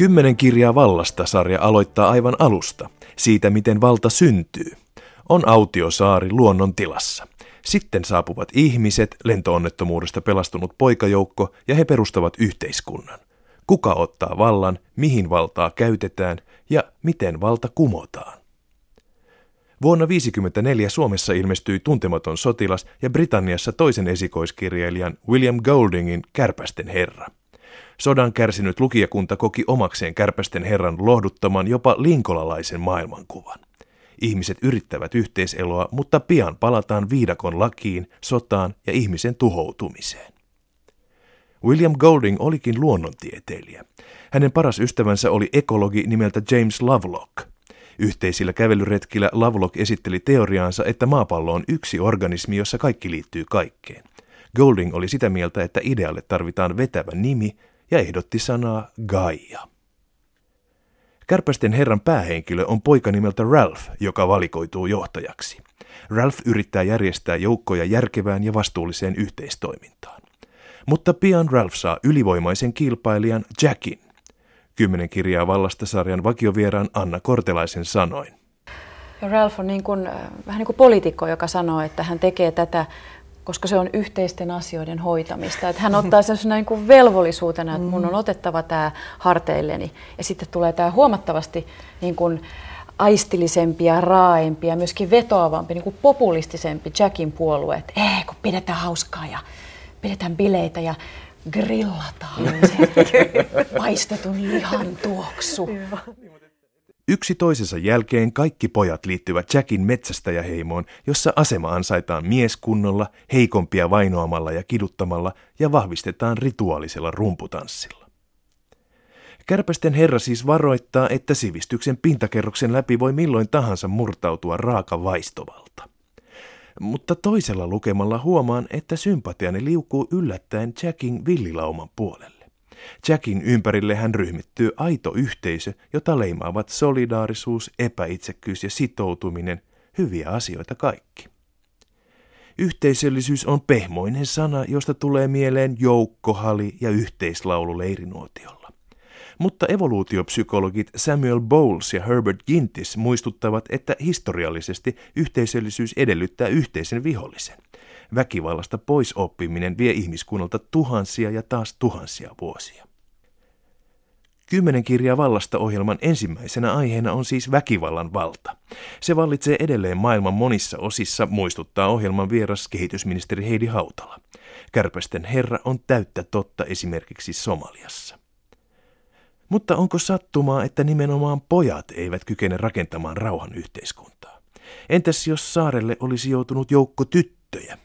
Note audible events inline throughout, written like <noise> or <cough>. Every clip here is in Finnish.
Kymmenen kirjaa vallasta sarja aloittaa aivan alusta, siitä miten valta syntyy. On autiosaari luonnon tilassa. Sitten saapuvat ihmiset, lentoonnettomuudesta pelastunut poikajoukko ja he perustavat yhteiskunnan. Kuka ottaa vallan, mihin valtaa käytetään ja miten valta kumotaan. Vuonna 1954 Suomessa ilmestyi Tuntematon sotilas ja Britanniassa toisen esikoiskirjailijan William Goldingin Kärpästen herra. Sodan kärsinyt lukijakunta koki omakseen Kärpästen herran lohduttaman jopa linkolalaisen maailmankuvan. Ihmiset yrittävät yhteiseloa, mutta pian palataan viidakon lakiin, sotaan ja ihmisen tuhoutumiseen. William Golding olikin luonnontieteilijä. Hänen paras ystävänsä oli ekologi nimeltä James Lovelock. Yhteisillä kävelyretkillä Lovelock esitteli teoriaansa, että maapallo on yksi organismi, jossa kaikki liittyy kaikkeen. Golding oli sitä mieltä, että idealle tarvitaan vetävä nimi ja ehdotti sanaa Gaia. Kärpästen herran päähenkilö on poika nimeltä Ralph, joka valikoituu johtajaksi. Ralph yrittää järjestää joukkoja järkevään ja vastuulliseen yhteistoimintaan. Mutta pian Ralph saa ylivoimaisen kilpailijan Jackin. Kymmenen kirjaa vallasta sarjan vakiovieraan Anna Kortelaisen sanoin. Ralph on niin kuin, äh, vähän niin kuin poliitikko, joka sanoo, että hän tekee tätä koska se on yhteisten asioiden hoitamista. Että hän ottaa sen niin kuin velvollisuutena, että mun on otettava tämä harteilleni. Ja sitten tulee tämä huomattavasti niin kuin aistillisempi ja raaempi ja myöskin vetoavampi, niin kuin populistisempi Jackin puolue. Että ee, kun pidetään hauskaa ja pidetään bileitä ja grillataan se <laughs> paistetun lihan tuoksu. Yksi toisensa jälkeen kaikki pojat liittyvät Jackin metsästäjäheimoon, jossa asema ansaitaan mieskunnolla, heikompia vainoamalla ja kiduttamalla ja vahvistetaan rituaalisella rumputanssilla. Kärpästen herra siis varoittaa, että sivistyksen pintakerroksen läpi voi milloin tahansa murtautua raaka vaistovalta. Mutta toisella lukemalla huomaan, että sympatiani liukuu yllättäen Jackin villilauman puolelle. Jackin ympärille hän ryhmittyy aito yhteisö, jota leimaavat solidaarisuus, epäitsekkyys ja sitoutuminen, hyviä asioita kaikki. Yhteisöllisyys on pehmoinen sana, josta tulee mieleen joukkohali ja yhteislaulu leirinuotiolla. Mutta evoluutiopsykologit Samuel Bowles ja Herbert Gintis muistuttavat, että historiallisesti yhteisöllisyys edellyttää yhteisen vihollisen. Väkivallasta pois oppiminen vie ihmiskunnalta tuhansia ja taas tuhansia vuosia. Kymmenen kirjaa vallasta ohjelman ensimmäisenä aiheena on siis väkivallan valta. Se vallitsee edelleen maailman monissa osissa, muistuttaa ohjelman vieras kehitysministeri Heidi Hautala. Kärpästen herra on täyttä totta esimerkiksi Somaliassa. Mutta onko sattumaa, että nimenomaan pojat eivät kykene rakentamaan rauhan yhteiskuntaa? Entäs jos saarelle olisi joutunut joukko tyttöjä?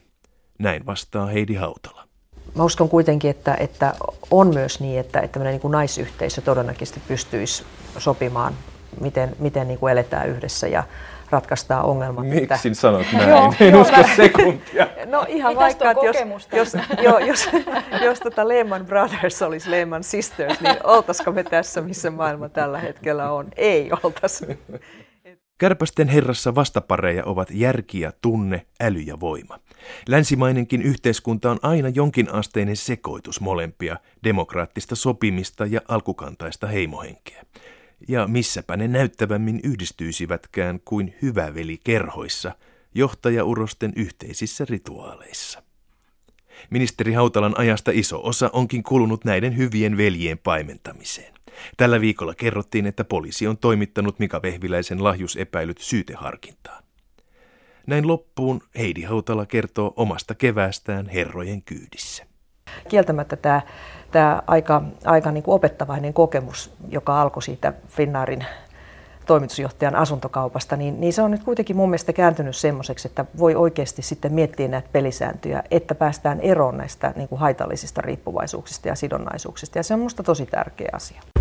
Näin vastaa Heidi Hautala. Mä uskon kuitenkin, että, että on myös niin, että, että niin kuin naisyhteisö todennäköisesti pystyisi sopimaan, miten, miten niin kuin eletään yhdessä ja ratkaistaan ongelmat. Miksi että... sanot näin? <laughs> joo, en joo, usko sekuntia. <laughs> No ihan Ei vaikka, että jos, jos, jo, jos, jos tota Lehman Brothers olisi Lehman Sisters, niin oltaisiko me tässä, missä maailma tällä hetkellä on? Ei oltaisi. Kärpästen herrassa vastapareja ovat järki ja tunne, äly ja voima. Länsimainenkin yhteiskunta on aina jonkinasteinen sekoitus molempia, demokraattista sopimista ja alkukantaista heimohenkeä. Ja missäpä ne näyttävämmin yhdistyisivätkään kuin hyväveli kerhoissa, johtajaurosten yhteisissä rituaaleissa. Ministeri Hautalan ajasta iso osa onkin kulunut näiden hyvien veljien paimentamiseen. Tällä viikolla kerrottiin, että poliisi on toimittanut Mika Vehviläisen lahjusepäilyt syyteharkintaan. Näin loppuun Heidi Hautala kertoo omasta keväästään herrojen kyydissä. Kieltämättä tämä, tämä aika, aika niin kuin opettavainen kokemus, joka alkoi siitä Finnaarin toimitusjohtajan asuntokaupasta, niin, niin se on nyt kuitenkin mun mielestä kääntynyt semmoiseksi, että voi oikeasti sitten miettiä näitä pelisääntöjä, että päästään eroon näistä niin kuin haitallisista riippuvaisuuksista ja sidonnaisuuksista. Ja se on minusta tosi tärkeä asia.